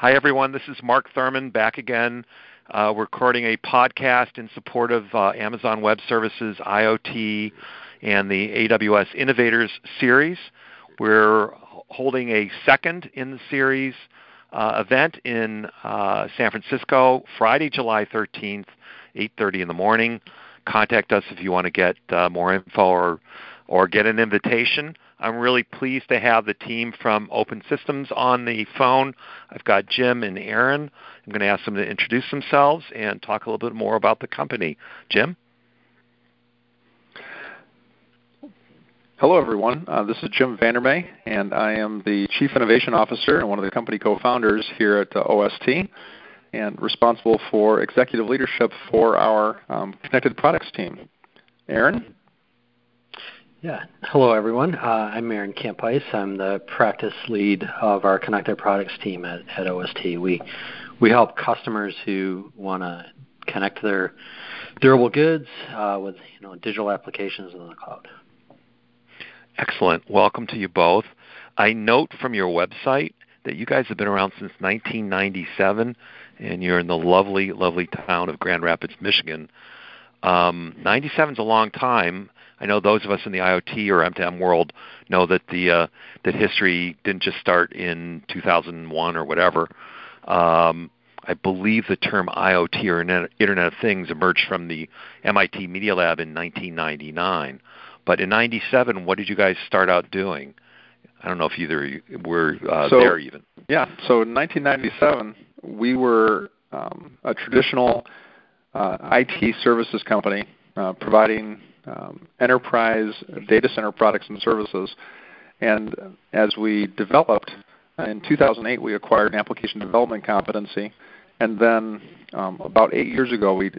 Hi, everyone. This is Mark Thurman back again. Uh, we're recording a podcast in support of uh, Amazon Web Services, IoT, and the AWS Innovators series. We're holding a second in the series uh, event in uh, San Francisco, Friday, July 13th, 8:30 in the morning. Contact us if you want to get uh, more info or or get an invitation. I'm really pleased to have the team from Open Systems on the phone. I've got Jim and Aaron. I'm going to ask them to introduce themselves and talk a little bit more about the company. Jim? Hello, everyone. Uh, this is Jim VanderMey, and I am the Chief Innovation Officer and one of the company co-founders here at uh, OST, and responsible for executive leadership for our um, connected products team. Aaron? Yeah. Hello, everyone. Uh, I'm Aaron Campice. I'm the practice lead of our connected products team at, at OST. We we help customers who want to connect their durable goods uh, with you know digital applications in the cloud. Excellent. Welcome to you both. I note from your website that you guys have been around since 1997, and you're in the lovely, lovely town of Grand Rapids, Michigan. Um, 97 is a long time I know those of us in the IoT or M2M world know that the uh, that history didn't just start in 2001 or whatever. Um, I believe the term IoT or Internet of Things emerged from the MIT Media Lab in 1999. But in '97, what did you guys start out doing? I don't know if either were uh, so, there even. Yeah, so in 1997, we were um, a traditional uh, IT services company uh, providing um, enterprise data center products and services. And as we developed, in 2008 we acquired an application development competency, and then um, about eight years ago we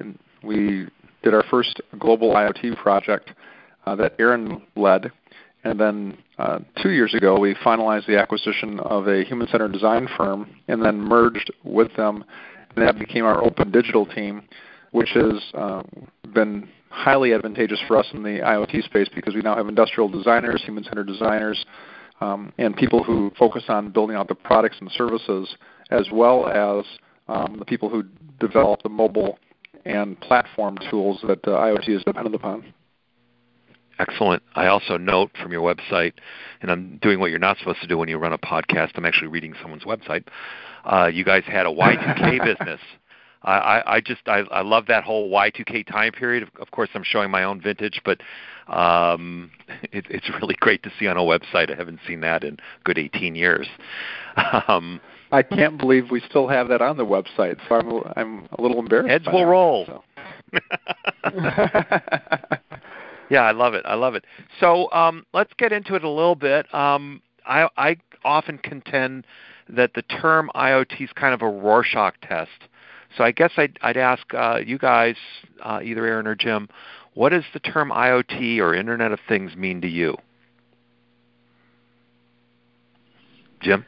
we did our first global IoT project uh, that Aaron led, and then uh, two years ago we finalized the acquisition of a human-centered design firm, and then merged with them, and that became our Open Digital team, which has uh, been highly advantageous for us in the IoT space because we now have industrial designers, human-centered designers, um, and people who focus on building out the products and services, as well as um, the people who develop the mobile and platform tools that uh, IoT is dependent upon. Excellent. I also note from your website, and I'm doing what you're not supposed to do when you run a podcast. I'm actually reading someone's website. Uh, you guys had a Y2K business. I, I just I, I love that whole Y2K time period. Of, course, I'm showing my own vintage, but um, it, it's really great to see on a website. I haven't seen that in good 18 years. Um, I can't believe we still have that on the website, so I'm I'm a little embarrassed. Heads will roll. So. yeah, I love it. I love it. So um, let's get into it a little bit. Um, I, I often contend that the term IoT is kind of a Rorschach test so I guess I'd, I'd ask uh, you guys, uh, either Aaron or Jim, what does the term IoT or Internet of Things mean to you? Jim?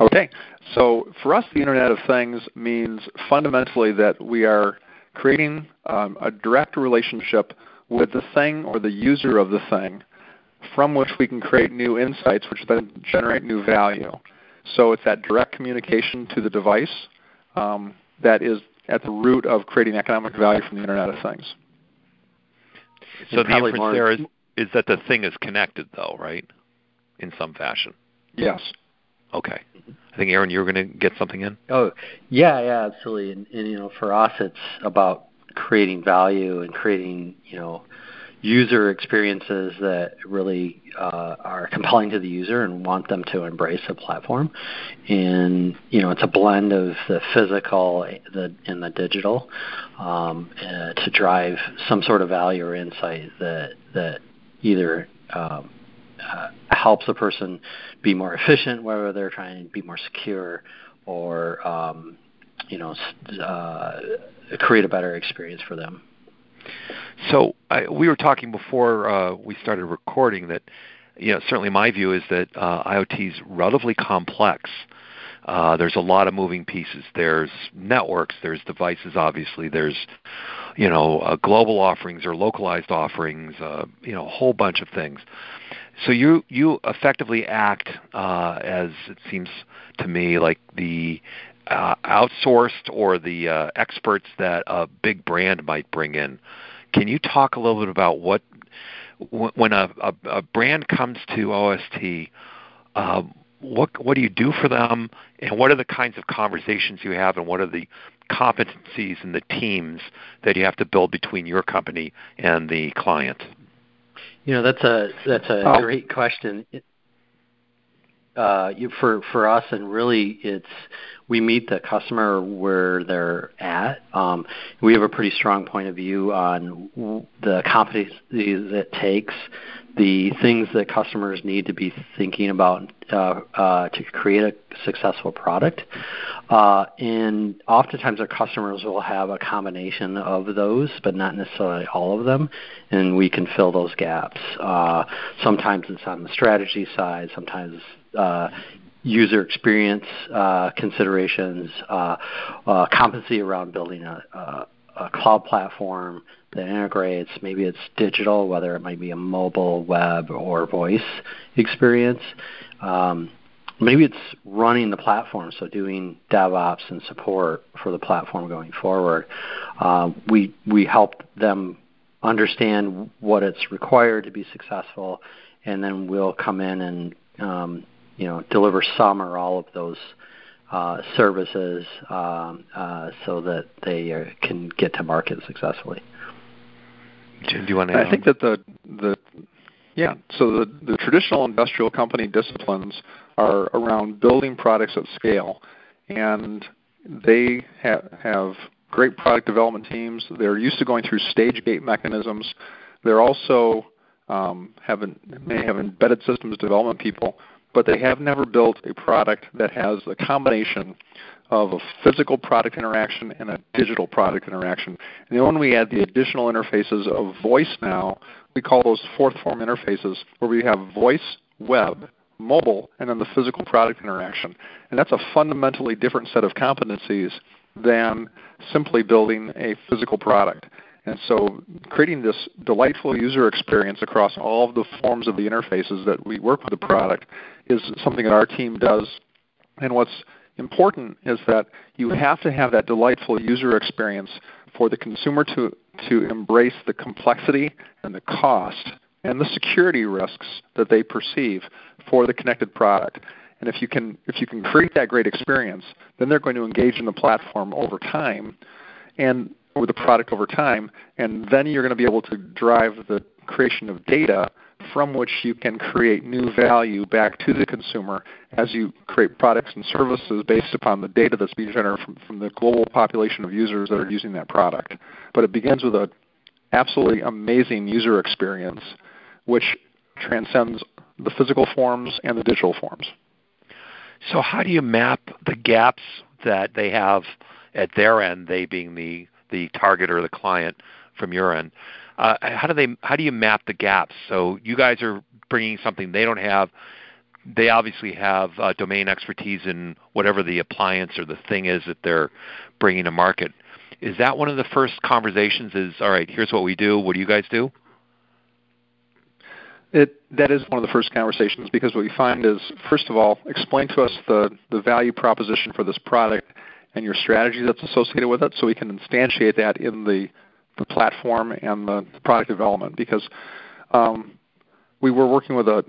Okay. So for us, the Internet of Things means fundamentally that we are creating um, a direct relationship with the thing or the user of the thing from which we can create new insights which then generate new value. So it's that direct communication to the device um, that is at the root of creating economic value from the Internet of Things. So the inference more, there is, is that the thing is connected, though, right? In some fashion. Yes. Okay. I think Aaron, you were going to get something in. Oh, yeah, yeah, absolutely. And, and you know, for us, it's about creating value and creating, you know, user experiences that really uh, are compelling to the user and want them to embrace the platform. And you know, it's a blend of the physical the, and the digital um, uh, to drive some sort of value or insight that that either um, uh, helps a person be more efficient, whether they're trying to be more secure, or um, you know, uh, create a better experience for them. So I, we were talking before uh, we started recording that, you know, certainly my view is that uh, IoT is relatively complex. Uh, there's a lot of moving pieces. There's networks. There's devices. Obviously, there's you know uh, global offerings or localized offerings. Uh, you know, a whole bunch of things. So you you effectively act uh, as it seems to me like the uh, outsourced or the uh, experts that a big brand might bring in. Can you talk a little bit about what when a, a, a brand comes to OST? Uh, what what do you do for them, and what are the kinds of conversations you have, and what are the competencies and the teams that you have to build between your company and the client? You know, that's a that's a oh. great question. Uh, for for us, and really, it's we meet the customer where they're at. Um, we have a pretty strong point of view on the competencies it takes the things that customers need to be thinking about uh, uh, to create a successful product. Uh, and oftentimes our customers will have a combination of those, but not necessarily all of them, and we can fill those gaps. Uh, sometimes it's on the strategy side, sometimes uh, user experience uh, considerations, uh, uh, competency around building a, a, a cloud platform, that integrates. Maybe it's digital, whether it might be a mobile, web, or voice experience. Um, maybe it's running the platform, so doing DevOps and support for the platform going forward. Uh, we we help them understand what it's required to be successful, and then we'll come in and um, you know deliver some or all of those uh, services um, uh, so that they uh, can get to market successfully. Do you want to? I think that the the yeah. So the the traditional industrial company disciplines are around building products at scale, and they ha- have great product development teams. They're used to going through stage gate mechanisms. They're also um, have an, may have embedded systems development people, but they have never built a product that has a combination of a physical product interaction and a digital product interaction. And then when we add the additional interfaces of voice now, we call those fourth form interfaces where we have voice, web, mobile, and then the physical product interaction. And that's a fundamentally different set of competencies than simply building a physical product. And so creating this delightful user experience across all of the forms of the interfaces that we work with the product is something that our team does. And what's important is that you have to have that delightful user experience for the consumer to, to embrace the complexity and the cost and the security risks that they perceive for the connected product. And if you can if you can create that great experience, then they're going to engage in the platform over time and or the product over time, and then you're going to be able to drive the creation of data from which you can create new value back to the consumer as you create products and services based upon the data that's being generated from, from the global population of users that are using that product. But it begins with an absolutely amazing user experience which transcends the physical forms and the digital forms. So, how do you map the gaps that they have at their end, they being the, the target or the client from your end? uh, how do they how do you map the gaps? So you guys are bringing something they don't have. They obviously have uh, domain expertise in whatever the appliance or the thing is that they're bringing to market. Is that one of the first conversations? Is all right. Here's what we do. What do you guys do? It, that is one of the first conversations because what we find is, first of all, explain to us the, the value proposition for this product and your strategy that's associated with it so we can instantiate that in the the platform and the product development because um, we were working with a,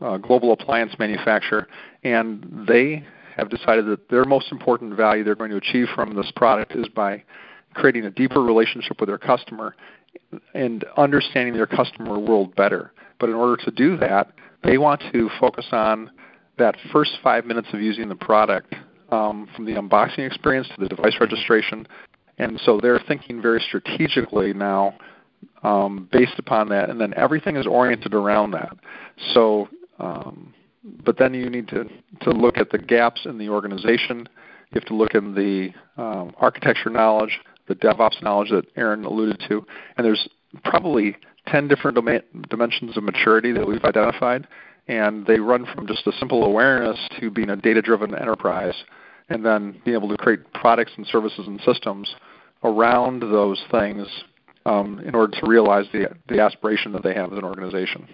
a, a global appliance manufacturer and they have decided that their most important value they're going to achieve from this product is by creating a deeper relationship with their customer and understanding their customer world better. But in order to do that, they want to focus on that first five minutes of using the product um, from the unboxing experience to the device registration and so they're thinking very strategically now um, based upon that, and then everything is oriented around that. So, um, but then you need to, to look at the gaps in the organization. You have to look in the um, architecture knowledge, the DevOps knowledge that Aaron alluded to, and there's probably 10 different domain, dimensions of maturity that we've identified, and they run from just a simple awareness to being a data-driven enterprise and then being able to create products and services and systems around those things um, in order to realize the, the aspiration that they have as an organization.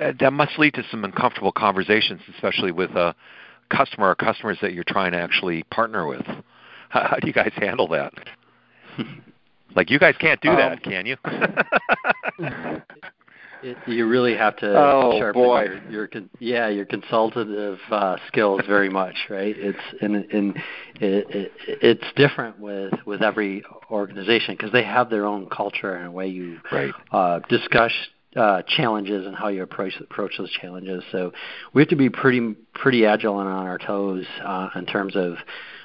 uh, that must lead to some uncomfortable conversations, especially with a customer or customers that you're trying to actually partner with. How, how do you guys handle that? like you guys can't do um, that, can you? it, you really have to oh, sharpen boy. your, your yeah your consultative uh, skills very much, right? It's and, and it, it, it's different with with every organization because they have their own culture and a way you right. uh, discuss uh, challenges and how you approach approach those challenges. So we have to be pretty pretty agile and on our toes uh, in terms of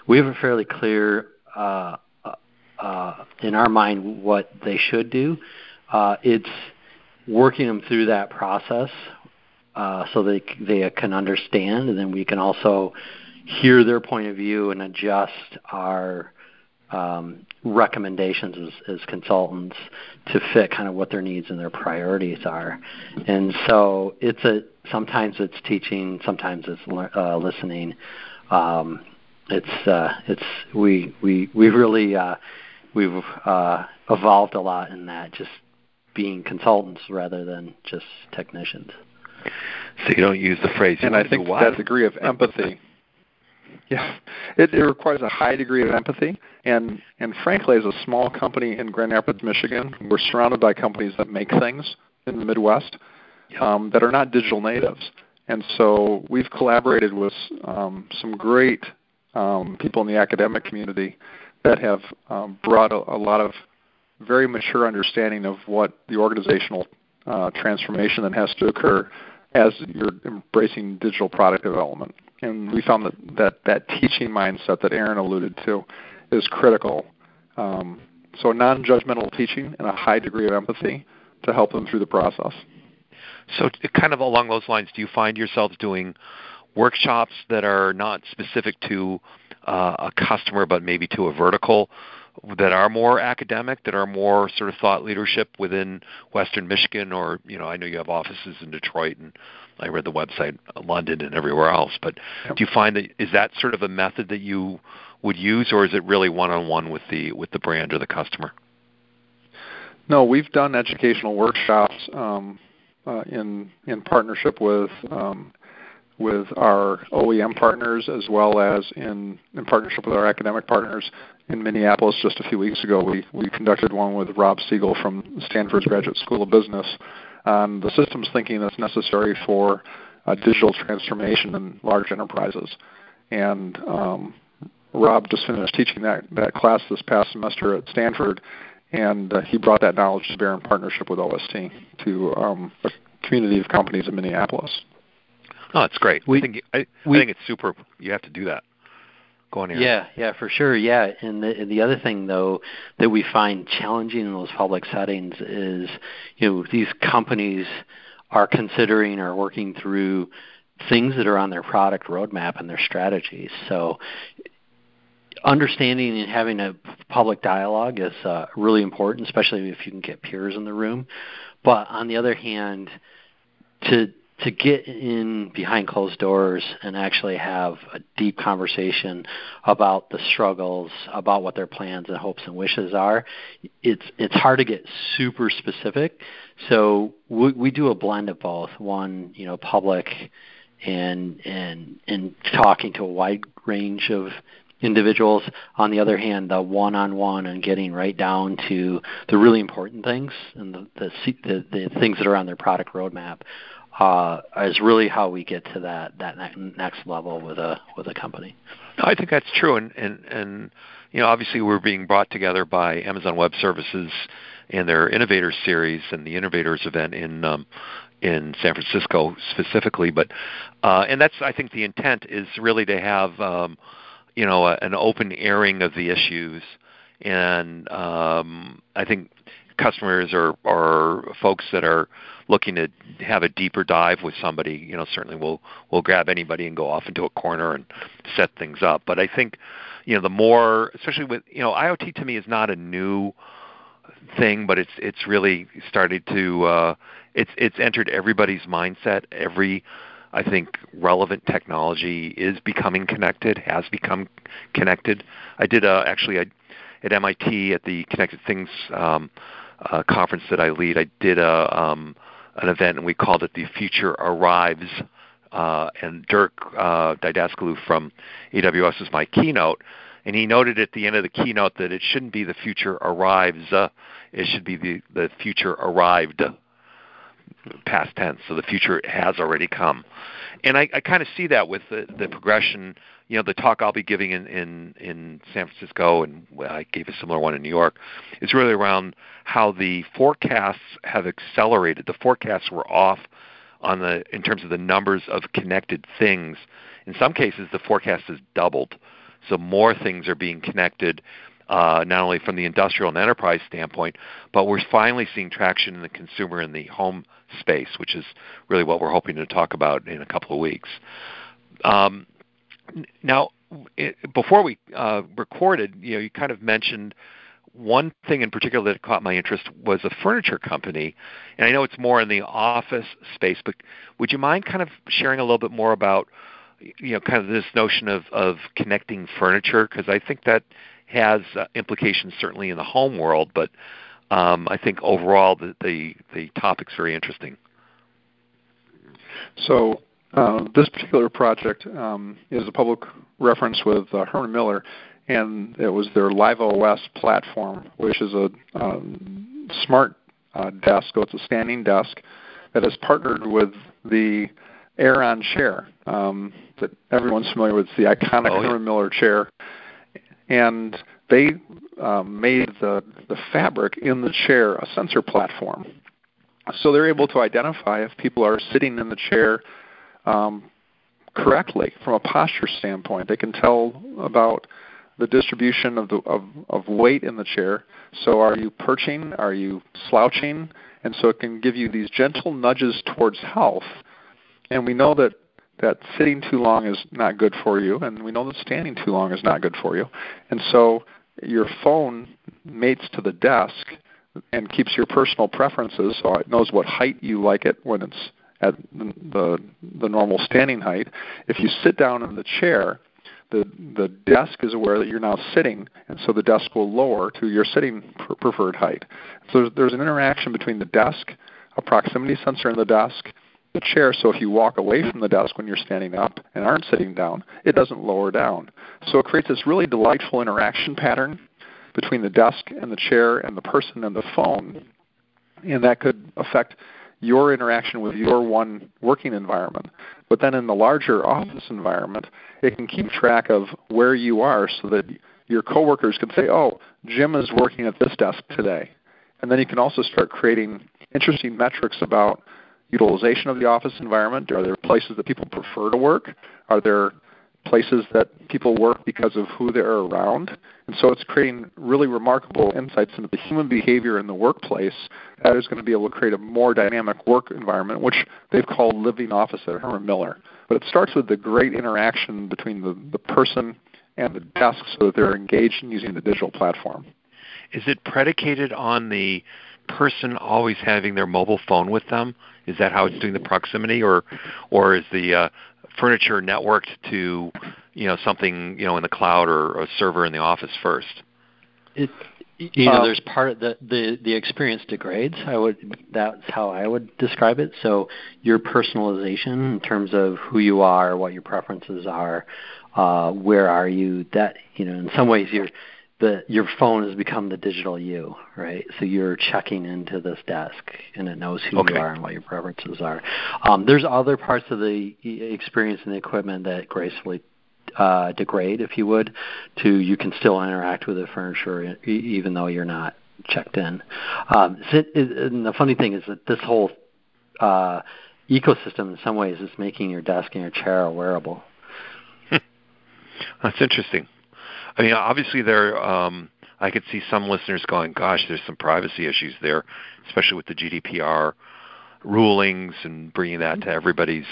we have a fairly clear uh, uh, uh in our mind what they should do. Uh, it's working them through that process uh, so they they can understand, and then we can also hear their point of view and adjust our um, recommendations as, as consultants to fit kind of what their needs and their priorities are. And so it's a sometimes it's teaching, sometimes it's uh, listening. Um, it's uh, it's we we we really uh, we've uh, evolved a lot in that just being consultants rather than just technicians. So you don't use the phrase. And I think that degree of empathy. yeah, it, it requires a high degree of empathy, and and frankly, as a small company in Grand Rapids, Michigan, we're surrounded by companies that make things in the Midwest um, that are not digital natives, and so we've collaborated with um, some great um, people in the academic community that have um, brought a, a lot of very mature understanding of what the organizational uh, transformation that has to occur as you're embracing digital product development. And we found that that, that teaching mindset that Aaron alluded to is critical. Um, so non-judgmental teaching and a high degree of empathy to help them through the process. So, kind of along those lines, do you find yourselves doing workshops that are not specific to uh, a customer, but maybe to a vertical? That are more academic, that are more sort of thought leadership within Western Michigan, or you know, I know you have offices in Detroit and I read the website, uh, London and everywhere else. But do you find that is that sort of a method that you would use, or is it really one-on-one with the with the brand or the customer? No, we've done educational workshops um, uh, in in partnership with um, with our OEM partners as well as in, in partnership with our academic partners in Minneapolis just a few weeks ago. We, we conducted one with Rob Siegel from Stanford's Graduate School of Business on the systems thinking that's necessary for uh, digital transformation in large enterprises. And um, Rob just finished teaching that, that class this past semester at Stanford, and uh, he brought that knowledge to bear in partnership with OST to um, a community of companies in Minneapolis. Oh, that's great. We, I think I, we, I think it's super. You have to do that. Go on here. Yeah, yeah, for sure. Yeah, and the the other thing though that we find challenging in those public settings is, you know, these companies are considering or working through things that are on their product roadmap and their strategies. So understanding and having a public dialogue is uh, really important, especially if you can get peers in the room. But on the other hand, to to get in behind closed doors and actually have a deep conversation about the struggles, about what their plans and hopes and wishes are, it's it's hard to get super specific. So we, we do a blend of both. One, you know, public and and and talking to a wide range of individuals. On the other hand, the one-on-one and getting right down to the really important things and the the, the, the things that are on their product roadmap uh, is really how we get to that that next level with a with a company. I think that's true, and and and you know obviously we're being brought together by Amazon Web Services and their Innovators series and the Innovators event in um, in San Francisco specifically, but uh, and that's I think the intent is really to have um, you know a, an open airing of the issues, and um, I think customers or or folks that are looking to have a deeper dive with somebody, you know, certainly we'll we'll grab anybody and go off into a corner and set things up. But I think, you know, the more, especially with you know, IoT to me is not a new thing, but it's it's really started to uh, it's it's entered everybody's mindset. Every I think relevant technology is becoming connected, has become connected. I did uh, actually I, at MIT at the Connected Things um, uh, conference that I lead. I did a um, an event, and we called it the Future Arrives. Uh, and Dirk uh, Didascalu from AWS was my keynote, and he noted at the end of the keynote that it shouldn't be the future arrives, uh, it should be the, the future arrived, past tense. So the future has already come. And I, I kind of see that with the, the progression. You know, the talk I'll be giving in, in, in San Francisco, and I gave a similar one in New York, is really around how the forecasts have accelerated. The forecasts were off on the in terms of the numbers of connected things. In some cases, the forecast has doubled so more things are being connected, uh, not only from the industrial and enterprise standpoint, but we're finally seeing traction in the consumer and the home space, which is really what we're hoping to talk about in a couple of weeks. Um, now, it, before we uh, recorded, you know, you kind of mentioned one thing in particular that caught my interest was a furniture company, and I know it's more in the office space, but would you mind kind of sharing a little bit more about you know, kind of this notion of, of connecting furniture because I think that has uh, implications certainly in the home world, but um, I think overall the, the, the topic's very interesting. So uh, this particular project um, is a public reference with uh, Herman Miller, and it was their LiveOS platform, which is a um, smart uh, desk. So it's a standing desk that is partnered with the Aeron chair um, that everyone's familiar with. It's the iconic oh, yeah. Herman Miller chair, and they um, made the the fabric in the chair a sensor platform. So they're able to identify if people are sitting in the chair um, correctly from a posture standpoint. They can tell about the distribution of the of, of weight in the chair. So are you perching? Are you slouching? And so it can give you these gentle nudges towards health and we know that that sitting too long is not good for you, and we know that standing too long is not good for you. And so your phone mates to the desk and keeps your personal preferences, so it knows what height you like it when it's at the the normal standing height. If you sit down in the chair, the the desk is aware that you're now sitting, and so the desk will lower to your sitting preferred height. So there's an interaction between the desk, a proximity sensor in the desk, the chair so if you walk away from the desk when you're standing up and aren't sitting down, it doesn't lower down. So it creates this really delightful interaction pattern between the desk and the chair and the person and the phone. And that could affect your interaction with your one working environment. But then in the larger office environment, it can keep track of where you are so that your coworkers can say, oh, Jim is working at this desk today. And then you can also start creating interesting metrics about utilization of the office environment? Are there places that people prefer to work? Are there places that people work because of who they're around? And so it's creating really remarkable insights into the human behavior in the workplace that is going to be able to create a more dynamic work environment, which they've called living office at Herman Miller. But it starts with the great interaction between the, the person and the desk so that they're engaged in using the digital platform. Is it predicated on the person always having their mobile phone with them? Is that how it's doing the proximity, or or is the uh, furniture networked to you know something you know in the cloud or a server in the office first? It, you know, um, there's part of the, the the experience degrades. I would that's how I would describe it. So your personalization in terms of who you are, what your preferences are, uh, where are you? That you know, in some ways you're the your phone has become the digital you, right? So you're checking into this desk, and it knows who okay. you are and what your preferences are. Um, there's other parts of the experience and the equipment that gracefully uh, degrade, if you would, to you can still interact with the furniture even though you're not checked in. Um, and the funny thing is that this whole uh, ecosystem, in some ways, is making your desk and your chair wearable. That's interesting. I mean, obviously there. Um, I could see some listeners going, "Gosh, there's some privacy issues there, especially with the GDPR rulings and bringing that to everybody's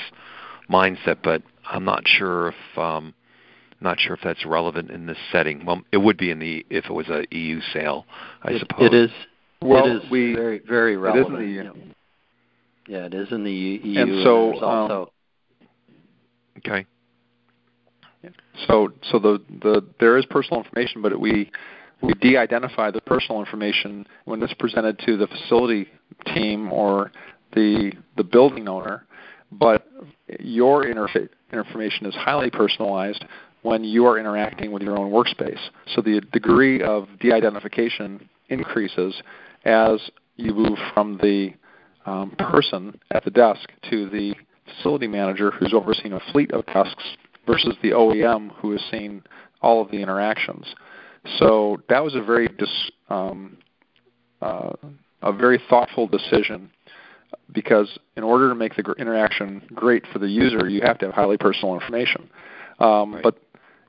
mindset." But I'm not sure if um, not sure if that's relevant in this setting. Well, it would be in the if it was a EU sale, I it, suppose. It is. Well, it is we, very very relevant. It is in the EU. Yeah, it is in the EU. And so, and also, um, okay. So so the, the there is personal information, but we we de-identify the personal information when it's presented to the facility team or the the building owner, but your interfa- information is highly personalized when you are interacting with your own workspace. So the degree of de-identification increases as you move from the um, person at the desk to the facility manager who's overseeing a fleet of desks versus the OEM who is seeing all of the interactions. So that was a very dis, um, uh, a very thoughtful decision because in order to make the interaction great for the user, you have to have highly personal information. Um, right. But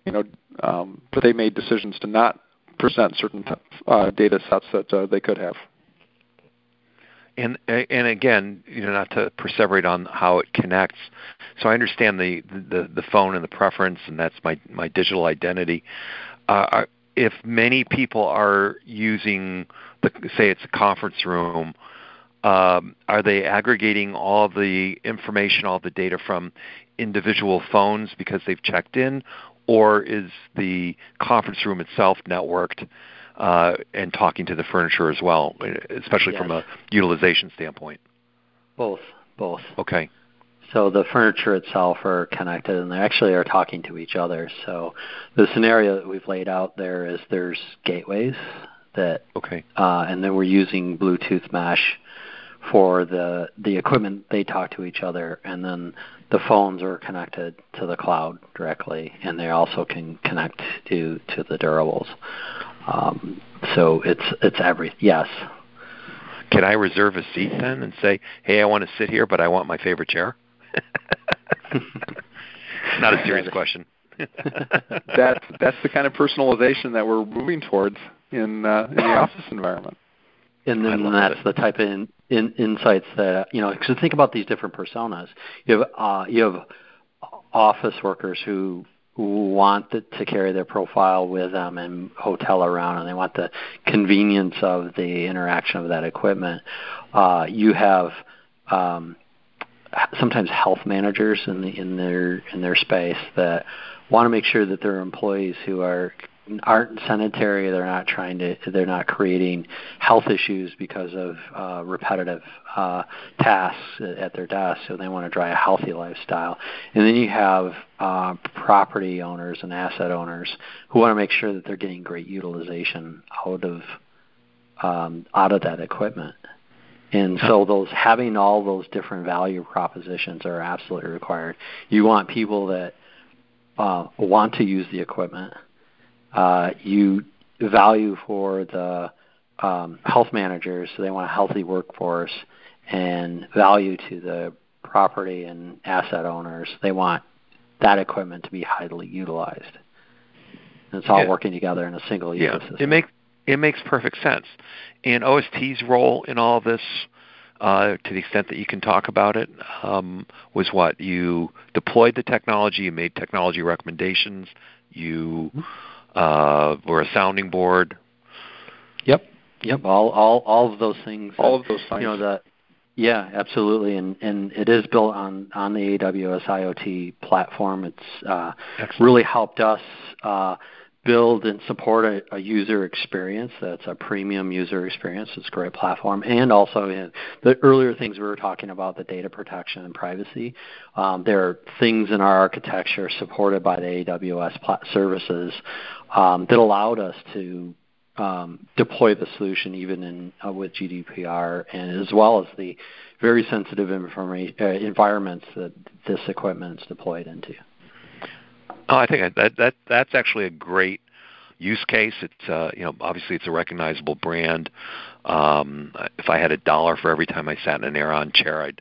you know, um, but they made decisions to not present certain uh, data sets that uh, they could have. And and again, you know, not to perseverate on how it connects. So I understand the the, the phone and the preference, and that's my my digital identity. Uh, if many people are using the say it's a conference room, um, are they aggregating all the information, all the data from individual phones because they've checked in, or is the conference room itself networked? Uh, and talking to the furniture as well, especially yes. from a utilization standpoint? Both, both. Okay. So the furniture itself are connected, and they actually are talking to each other. So the scenario that we've laid out there is there's gateways that, okay, uh, and then we're using Bluetooth mesh for the the equipment. They talk to each other, and then the phones are connected to the cloud directly, and they also can connect to to the durables. Um, so it's it's every yes. Can I reserve a seat then and say, "Hey, I want to sit here, but I want my favorite chair"? Not a serious question. that that's the kind of personalization that we're moving towards in uh, in the office environment. And then that's it. the type of in, in, insights that you know. Because think about these different personas. You have uh, you have office workers who want to, carry their profile with them and hotel around, and they want the convenience of the interaction of that equipment. Uh, you have um, sometimes health managers in the in their in their space that want to make sure that their employees who are aren't sanitary. They're not trying to. They're not creating health issues because of uh, repetitive uh, tasks at their desk. So they want to drive a healthy lifestyle. And then you have uh, property owners and asset owners who want to make sure that they're getting great utilization out of um, out of that equipment. And so those having all those different value propositions are absolutely required. You want people that uh, want to use the equipment uh, you value for the um, health managers, so they want a healthy workforce, and value to the property and asset owners, they want that equipment to be highly utilized. And it's all yeah. working together in a single yeah. ecosystem. It makes it makes perfect sense. And OST's role in all this, uh, to the extent that you can talk about it, um, was what you deployed the technology, you made technology recommendations, you mm-hmm uh, or a sounding board. Yep, yep. All all all of those things. All of those things. You know the. Yeah, absolutely, and and it is built on on the AWS IoT platform. It's uh, really helped us uh, build and support a, a, user experience that's a premium user experience. It's a great platform, and also in the earlier things we were talking about, the data protection and privacy. Um, there are things in our architecture supported by the AWS services um, that allowed us to um, deploy the solution even in uh, with GDPR, and as well as the very sensitive information uh, environments that this equipment is deployed into. Oh, I think that that that's actually a great use case. It's uh, you know obviously it's a recognizable brand. Um, if I had a dollar for every time I sat in an Aeron chair, I'd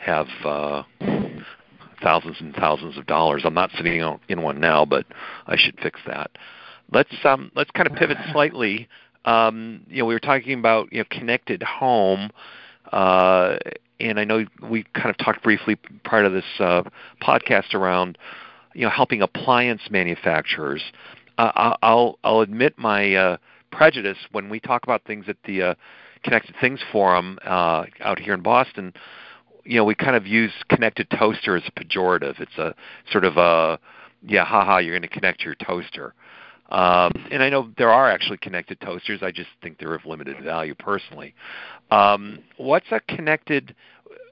have uh, thousands and thousands of dollars. I'm not sitting in one now, but I should fix that. Let's um, let's kind of pivot slightly. Um, you know, we were talking about you know connected home. Uh, and I know we kind of talked briefly prior to this uh, podcast around you know helping appliance manufacturers. Uh, I'll I'll admit my uh, prejudice when we talk about things at the uh, Connected Things Forum uh, out here in Boston. You know, we kind of use connected toaster as a pejorative. It's a sort of a yeah, haha, you're going to connect your toaster. Um, and I know there are actually connected toasters. I just think they're of limited value personally. Um, what's a connected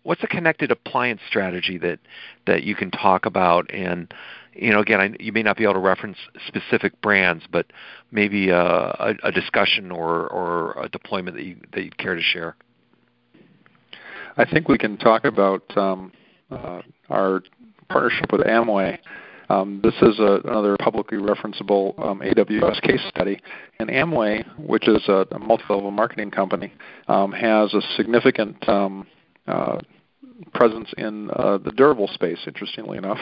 what's a connected appliance strategy that that you can talk about? And you know, again, I, you may not be able to reference specific brands, but maybe a, a, a discussion or, or a deployment that you that you'd care to share. I think we can talk about um, uh, our partnership with Amway. Um, this is a, another publicly referenceable um, AWS case study. And Amway, which is a, a multi-level marketing company, um, has a significant um, uh, presence in uh, the durable space, interestingly enough.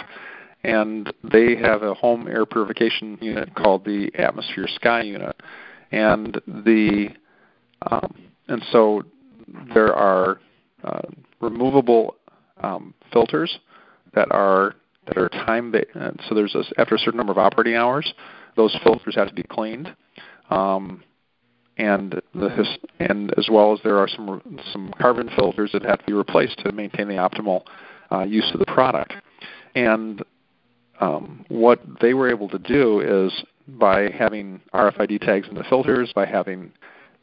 And they have a home air purification unit called the Atmosphere Sky unit. And the um, and so there are uh, removable um, filters that are that are time based. So there's a, after a certain number of operating hours, those filters have to be cleaned, um, and the and as well as there are some some carbon filters that have to be replaced to maintain the optimal uh, use of the product. And um, what they were able to do is by having RFID tags in the filters, by having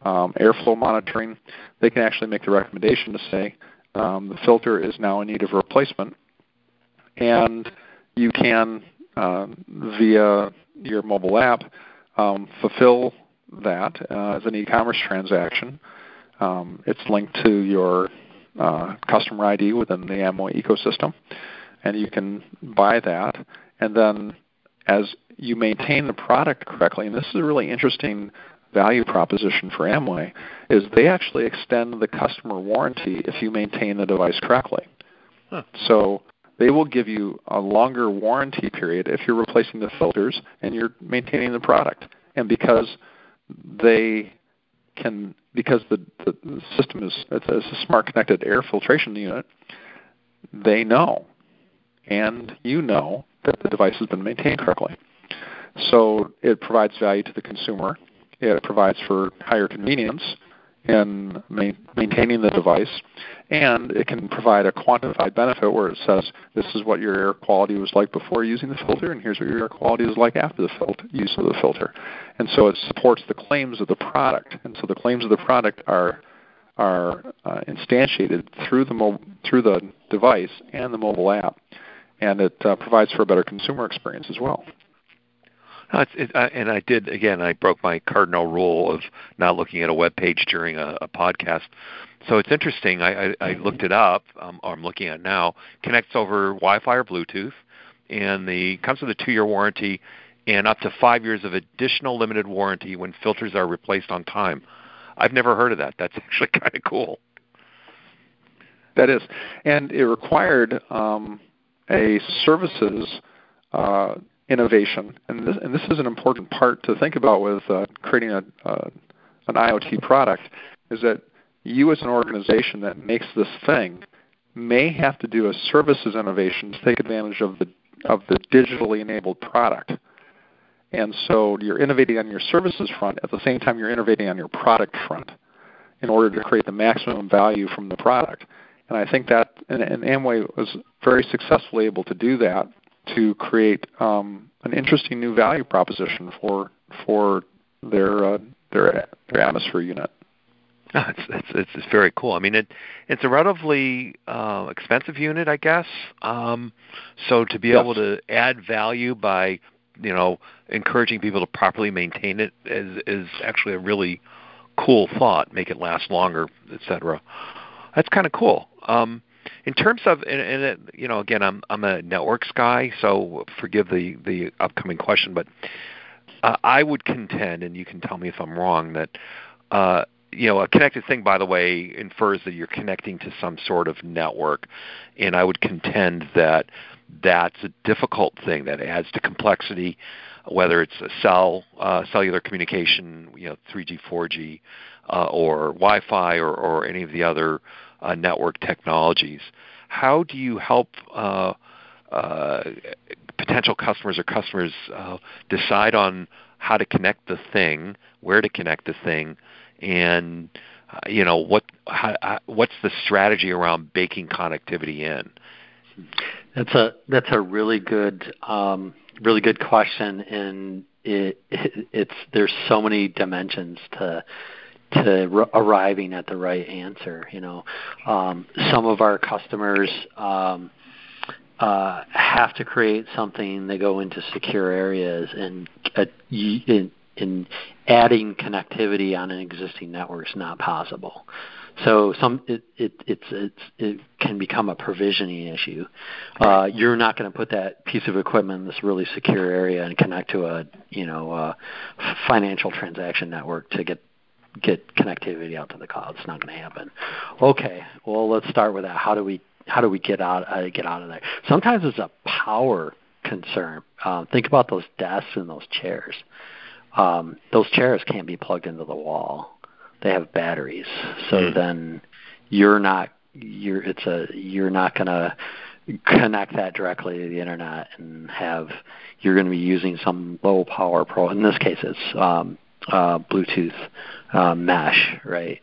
um, airflow monitoring, they can actually make the recommendation to say um, the filter is now in need of replacement and you can uh, via your mobile app um, fulfill that uh, as an e-commerce transaction. Um, it's linked to your uh, customer ID within the Amway ecosystem, and you can buy that. And then, as you maintain the product correctly, and this is a really interesting value proposition for Amway, is they actually extend the customer warranty if you maintain the device correctly. Huh. So they will give you a longer warranty period if you're replacing the filters and you're maintaining the product. And because they can, because the, the system is it's a smart connected air filtration unit, they know, and you know that the device has been maintained correctly. So it provides value to the consumer. It provides for higher convenience in ma- maintaining the device, and it can provide a quantified benefit where it says this is what your air quality was like before using the filter, and here's what your air quality is like after the filter, use of the filter. And so it supports the claims of the product, and so the claims of the product are are uh, instantiated through the mo- through the device and the mobile app, and it uh, provides for a better consumer experience as well. It, uh, and I did again. I broke my cardinal rule of not looking at a web page during a, a podcast. So it's interesting. I, I, I looked it up, um, or I'm looking at it now. Connects over Wi-Fi or Bluetooth, and the comes with a two-year warranty and up to five years of additional limited warranty when filters are replaced on time. I've never heard of that. That's actually kind of cool. That is, and it required um, a services uh, innovation, and this, and this is an important part to think about with uh, creating a, uh, an IoT product, is that you as an organization that makes this thing may have to do a services innovation to take advantage of the of the digitally enabled product. And so you're innovating on your services front at the same time you're innovating on your product front in order to create the maximum value from the product. And I think that and, and Amway was very successfully able to do that to create um, an interesting new value proposition for for their uh, their their atmosphere unit. Oh, it's, it's it's very cool. I mean, it it's a relatively uh, expensive unit, I guess. Um, so to be yes. able to add value by you know encouraging people to properly maintain it is is actually a really cool thought. Make it last longer, etc. That's kind of cool. Um, in terms of and, and it, you know again I'm I'm a networks guy, so forgive the the upcoming question, but uh, I would contend, and you can tell me if I'm wrong, that uh, you know a connected thing, by the way, infers that you're connecting to some sort of network, and I would contend that that's a difficult thing that adds to complexity whether it's a cell uh, cellular communication, you know, 3G, 4G, uh, or Wi-Fi, or, or any of the other uh, network technologies. How do you help uh, uh, potential customers or customers uh, decide on how to connect the thing, where to connect the thing, and uh, you know what how, what's the strategy around baking connectivity in? That's a that's a really good um, really good question, and it, it, it's there's so many dimensions to to r- arriving at the right answer. You know, um, some of our customers um, uh, have to create something. They go into secure areas and uh, in, in adding connectivity on an existing network is not possible. So some it it it's it's it can become a provisioning issue. Uh, you're not going to put that piece of equipment in this really secure area and connect to a you know a financial transaction network to get get connectivity out to the cloud. It's not going to happen. Okay, well let's start with that. How do we how do we get out uh, get out of there? Sometimes it's a power concern. Um, think about those desks and those chairs. Um, those chairs can't be plugged into the wall they have batteries. So mm. then you're not you're it's a you're not going to connect that directly to the internet and have you're going to be using some low power pro in this case it's um, uh, Bluetooth uh, mesh, right?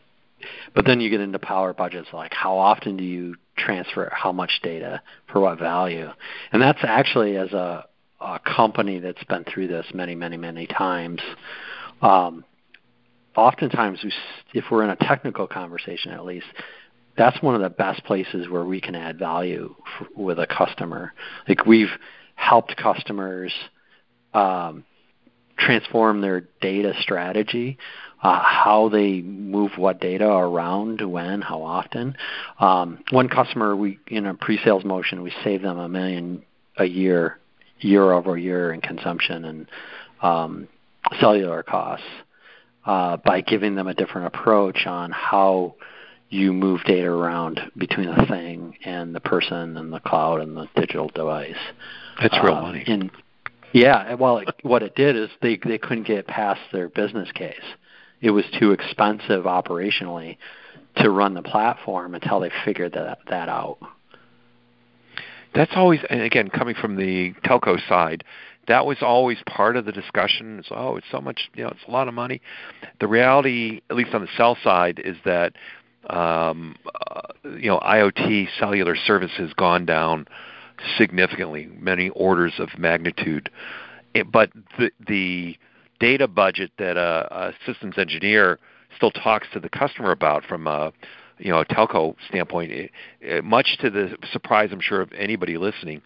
But then you get into power budgets like how often do you transfer how much data for what value? And that's actually as a, a company that's been through this many, many, many times. Um, oftentimes we, if we're in a technical conversation at least that's one of the best places where we can add value for, with a customer like we've helped customers um, transform their data strategy uh, how they move what data around when how often um, one customer we in a pre-sales motion we save them a million a year year over year in consumption and um, cellular costs uh, by giving them a different approach on how you move data around between the thing and the person and the cloud and the digital device. That's real uh, money. Yeah, well, it, what it did is they they couldn't get past their business case. It was too expensive operationally to run the platform until they figured that that out. That's always, and again, coming from the telco side, that was always part of the discussion. It's oh, it's so much, you know, it's a lot of money. The reality, at least on the cell side, is that um, uh, you know IoT cellular service has gone down significantly, many orders of magnitude. It, but the the data budget that a, a systems engineer still talks to the customer about from a you know a telco standpoint, it, it, much to the surprise, I'm sure of anybody listening,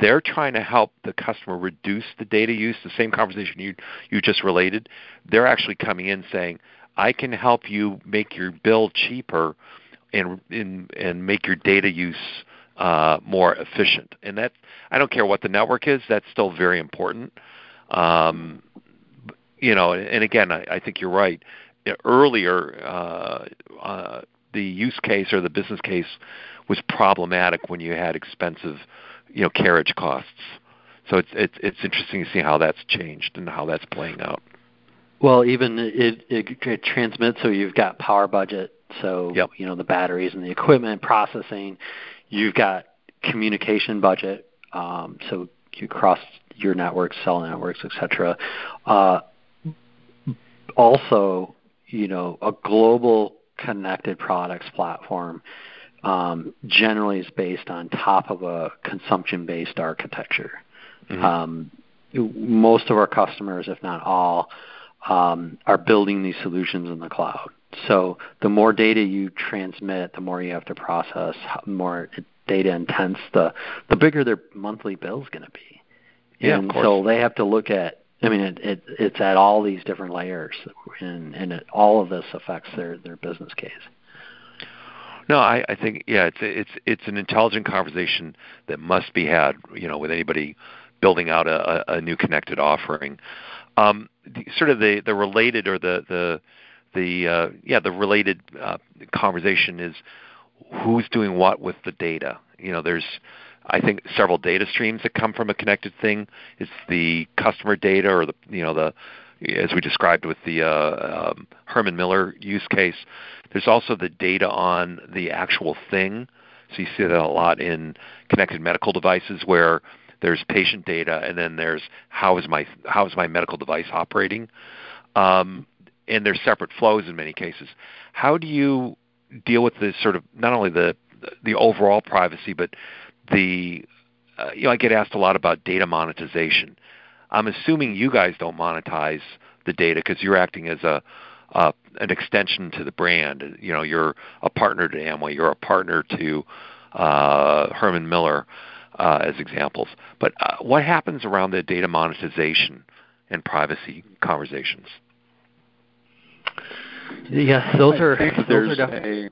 they're trying to help the customer reduce the data use. The same conversation you you just related, they're actually coming in saying, "I can help you make your bill cheaper, and and and make your data use uh, more efficient." And that I don't care what the network is, that's still very important. Um, you know, and again, I, I think you're right. Earlier, uh, uh, the use case or the business case was problematic when you had expensive you know carriage costs. So it's it's it's interesting to see how that's changed and how that's playing out. Well, even it, it, it transmits, so you've got power budget, so yep. you know the batteries and the equipment processing. You've got communication budget, um, so you cross your networks, cell networks, etc. Uh, also, you know, a global connected products platform um, generally is based on top of a consumption-based architecture. Mm-hmm. Um, most of our customers, if not all, um, are building these solutions in the cloud. So the more data you transmit, the more you have to process, the more data intense, the the bigger their monthly bill is going to be. Yeah, and so they have to look at. I mean, it, it it's at all these different layers, and and it, all of this affects their their business case. No, I, I think yeah, it's it's it's an intelligent conversation that must be had, you know, with anybody building out a, a new connected offering. Um, the, sort of the the related or the the the uh, yeah the related uh, conversation is who's doing what with the data. You know, there's I think several data streams that come from a connected thing. It's the customer data or the you know the as we described with the uh, um, Herman Miller use case. There's also the data on the actual thing. So you see that a lot in connected medical devices where there's patient data and then there's how is my how is my medical device operating, um, and they're separate flows in many cases. How do you deal with the sort of not only the the overall privacy but the uh, you know I get asked a lot about data monetization I'm assuming you guys don't monetize the data because you're acting as a uh, an extension to the brand. You know, you're a partner to Amway, you're a partner to uh, Herman Miller, uh, as examples. But uh, what happens around the data monetization and privacy conversations? Yeah, those I are those are definitely. a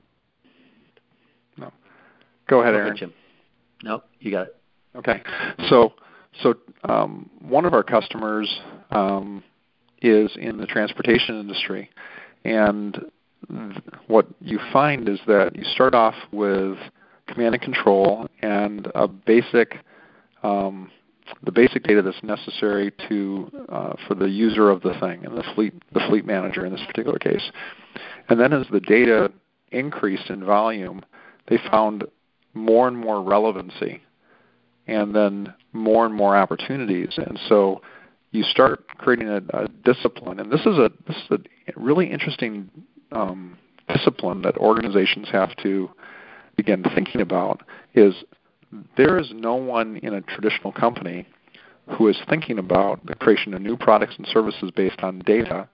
no. Go ahead, Aaron. Jim. Nope, you got it. Okay. So, so um, one of our customers um, is in the transportation industry, and what you find is that you start off with command and control and a basic, um, the basic data that's necessary to uh, for the user of the thing, and the fleet, the fleet manager in this particular case. And then as the data increased in volume, they found more and more relevancy and then more and more opportunities. And so you start creating a, a discipline, and this is a this is a really interesting um, discipline that organizations have to begin thinking about. Is there is no one in a traditional company who is thinking about the creation of new products and services based on data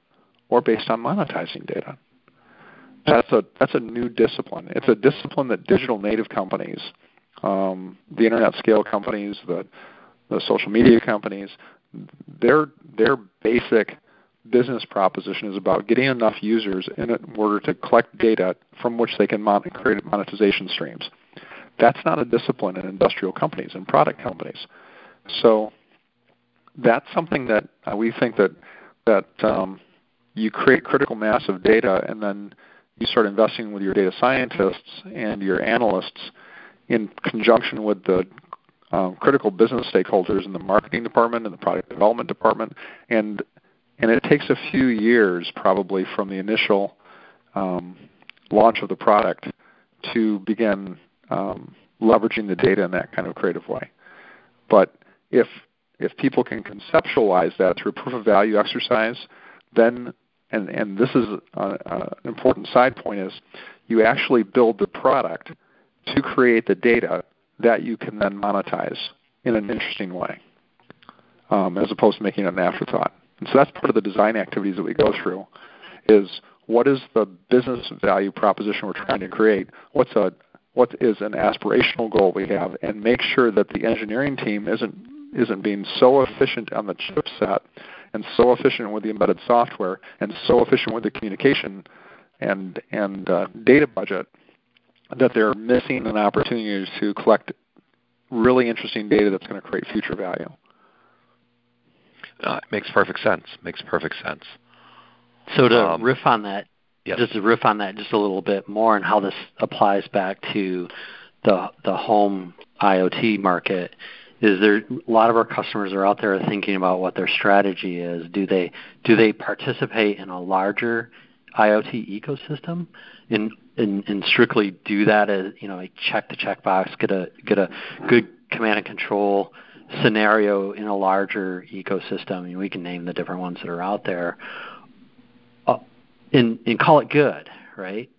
or based on monetizing data. That's a that's a new discipline. It's a discipline that digital native companies um, the internet scale companies, the the social media companies, their their basic business proposition is about getting enough users in order to collect data from which they can mon- create monetization streams. That's not a discipline in industrial companies and product companies. So that's something that uh, we think that that um, you create critical mass of data and then you start investing with your data scientists and your analysts in conjunction with the um, critical business stakeholders in the marketing department and the product development department, and and it takes a few years probably from the initial um, launch of the product to begin um, leveraging the data in that kind of creative way. But if if people can conceptualize that through a proof of value exercise, then and and this is an important side point is you actually build the product to create the data that you can then monetize in an interesting way, um, as opposed to making it an afterthought. And so that's part of the design activities that we go through. Is what is the business value proposition we're trying to create? What's a what is an aspirational goal we have, and make sure that the engineering team isn't isn't being so efficient on the chipset and so efficient with the embedded software and so efficient with the communication and and uh, data budget that they're missing an opportunity to collect really interesting data that's going to create future value. Uh, makes perfect sense. Makes perfect sense. So to um, riff on that, just to riff on that just a little bit more and how this applies back to the the home IoT market is there a lot of our customers are out there thinking about what their strategy is. Do they do they participate in a larger IoT ecosystem and, and, and strictly do that as you know, like check the checkbox, get a get a good command and control scenario in a larger ecosystem. I mean, we can name the different ones that are out there, and and call it good, right?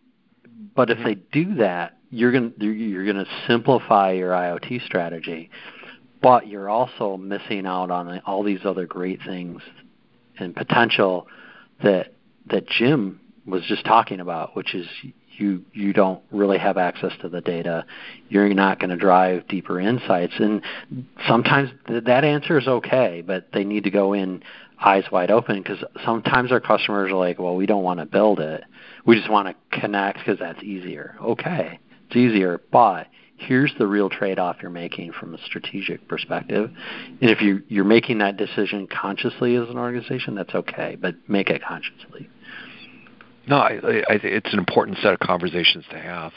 But if they do that, you're going you're going to simplify your IoT strategy, but you're also missing out on all these other great things and potential that that Jim was just talking about, which is you you don't really have access to the data. You're not going to drive deeper insights, and sometimes th- that answer is okay, but they need to go in eyes wide open because sometimes our customers are like, well, we don't want to build it. We just want to connect because that's easier. Okay, it's easier, but here's the real trade-off you're making from a strategic perspective. And if you you're making that decision consciously as an organization, that's okay, but make it consciously. No, I, I, it's an important set of conversations to have.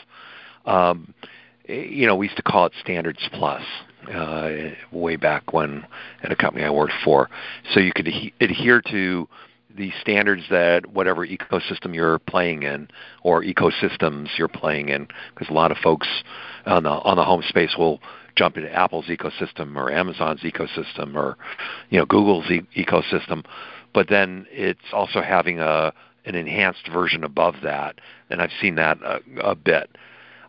Um, you know, we used to call it Standards Plus uh, way back when at a company I worked for. So you could adhere to the standards that whatever ecosystem you're playing in or ecosystems you're playing in, because a lot of folks on the on the home space will jump into Apple's ecosystem or Amazon's ecosystem or you know Google's e- ecosystem, but then it's also having a an enhanced version above that, and I've seen that a, a bit.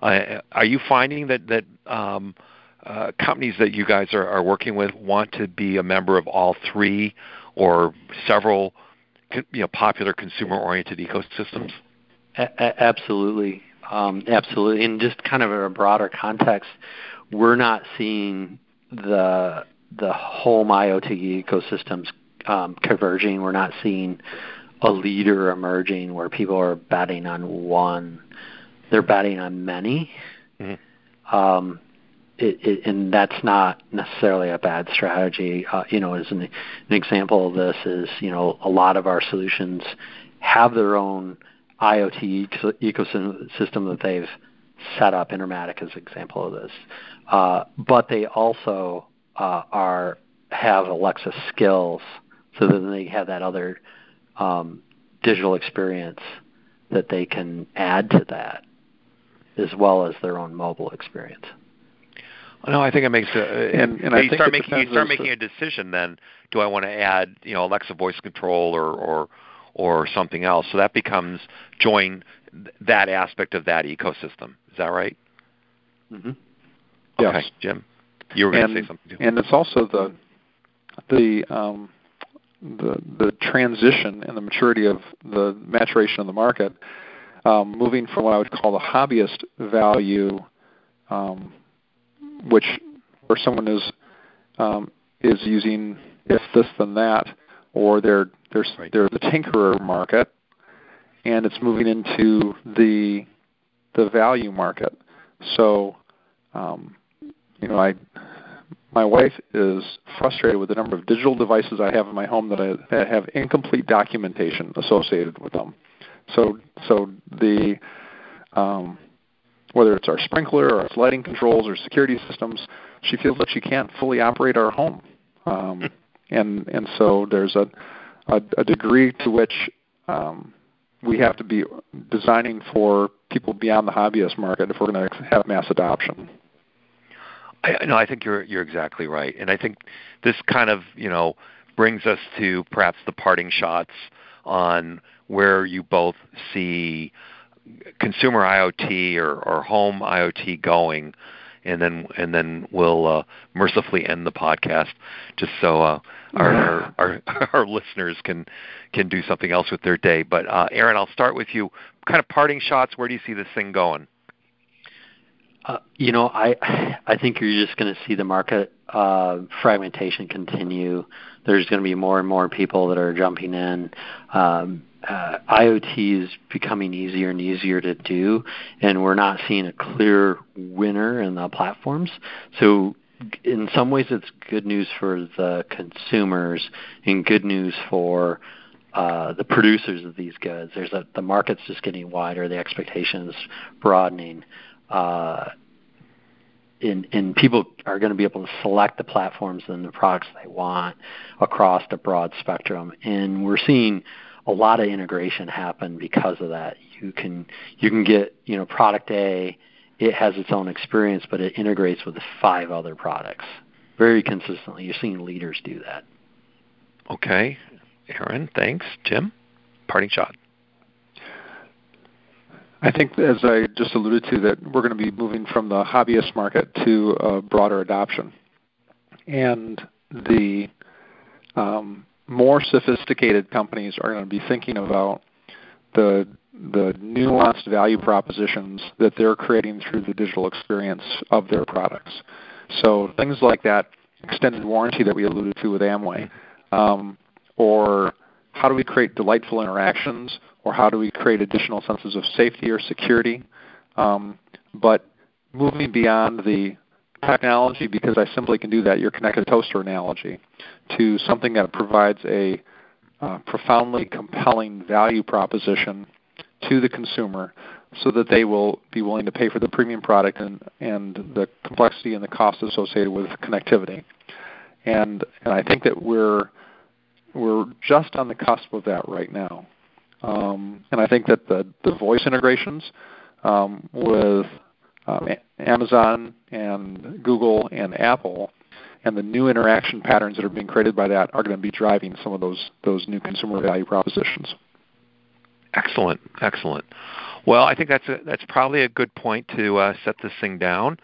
Uh, are you finding that that um, uh, companies that you guys are, are working with want to be a member of all three or several you know popular consumer-oriented ecosystems? A- absolutely, um, absolutely. And just kind of a broader context, we're not seeing the the home IoT ecosystems um, converging. We're not seeing a leader emerging where people are betting on one. They're betting on many. Mm-hmm. Um, it, it, and that's not necessarily a bad strategy. Uh, you know, as an, an example of this is, you know, a lot of our solutions have their own IoT ecosystem that they've set up. Intermatic is an example of this, uh, but they also uh, are have Alexa skills, so that they have that other um, digital experience that they can add to that, as well as their own mobile experience. No, I think it makes a. And, and you start making you start making a decision. Then, do I want to add you know Alexa voice control or or or something else? So that becomes join that aspect of that ecosystem. Is that right? Mm-hmm. Okay, yes. Jim, you were going to say something. Too. And it's also the the um, the the transition and the maturity of the maturation of the market, um, moving from what I would call the hobbyist value, um, which where someone is um, is using if this then that, or they're they're right. they're the tinkerer market, and it's moving into the the value market. So, um, you know, I my wife is frustrated with the number of digital devices I have in my home that, I, that have incomplete documentation associated with them. So, so the um, whether it's our sprinkler or its lighting controls or security systems, she feels that she can't fully operate our home. Um, and and so there's a, a, a degree to which um, we have to be designing for people beyond the hobbyist market if we're going to have mass adoption. I, no, I think you're you're exactly right, and I think this kind of you know brings us to perhaps the parting shots on where you both see consumer IoT or, or home IoT going, and then and then we'll uh, mercifully end the podcast just so uh, our, our, our our listeners can can do something else with their day. But uh, Aaron, I'll start with you. Kind of parting shots. Where do you see this thing going? Uh, you know, I I think you're just going to see the market uh, fragmentation continue. There's going to be more and more people that are jumping in. Um, uh, IoT is becoming easier and easier to do, and we're not seeing a clear winner in the platforms. So, in some ways, it's good news for the consumers and good news for uh, the producers of these goods. There's a, the market's just getting wider, the expectations broadening uh, and, and people are going to be able to select the platforms and the products they want across the broad spectrum. And we're seeing a lot of integration happen because of that. You can you can get you know product A, it has its own experience, but it integrates with five other products very consistently. You're seeing leaders do that. Okay, Aaron, thanks. Jim, parting shot. I think, as I just alluded to, that we're going to be moving from the hobbyist market to a broader adoption. And the um, more sophisticated companies are going to be thinking about the the nuanced value propositions that they're creating through the digital experience of their products. So things like that extended warranty that we alluded to with Amway, um, or how do we create delightful interactions or how do we create additional senses of safety or security. Um, but moving beyond the technology, because I simply can do that, your connected toaster analogy, to something that provides a uh, profoundly compelling value proposition to the consumer so that they will be willing to pay for the premium product and, and the complexity and the cost associated with connectivity. And, and I think that we're, we're just on the cusp of that right now. Um, and I think that the, the voice integrations um, with um, Amazon and Google and Apple and the new interaction patterns that are being created by that are going to be driving some of those those new consumer value propositions. Excellent, excellent. Well, I think that's a, that's probably a good point to uh, set this thing down.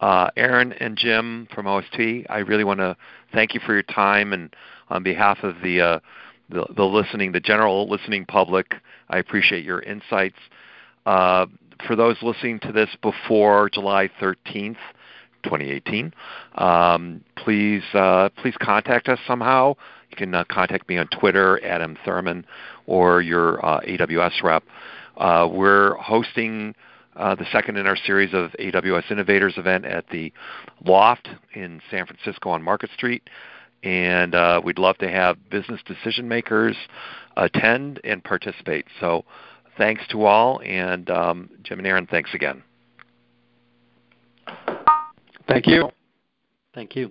Uh, Aaron and Jim from OST, I really want to thank you for your time and on behalf of the uh, the, the listening, the general listening public. I appreciate your insights. Uh, for those listening to this before July 13th, 2018, um, please uh, please contact us somehow. You can uh, contact me on Twitter, Adam Thurman, or your uh, AWS rep. Uh, we're hosting uh, the second in our series of AWS Innovators event at the Loft in San Francisco on Market Street. And uh, we'd love to have business decision makers attend and participate. So thanks to all. And um, Jim and Aaron, thanks again. Thank you. Thank you.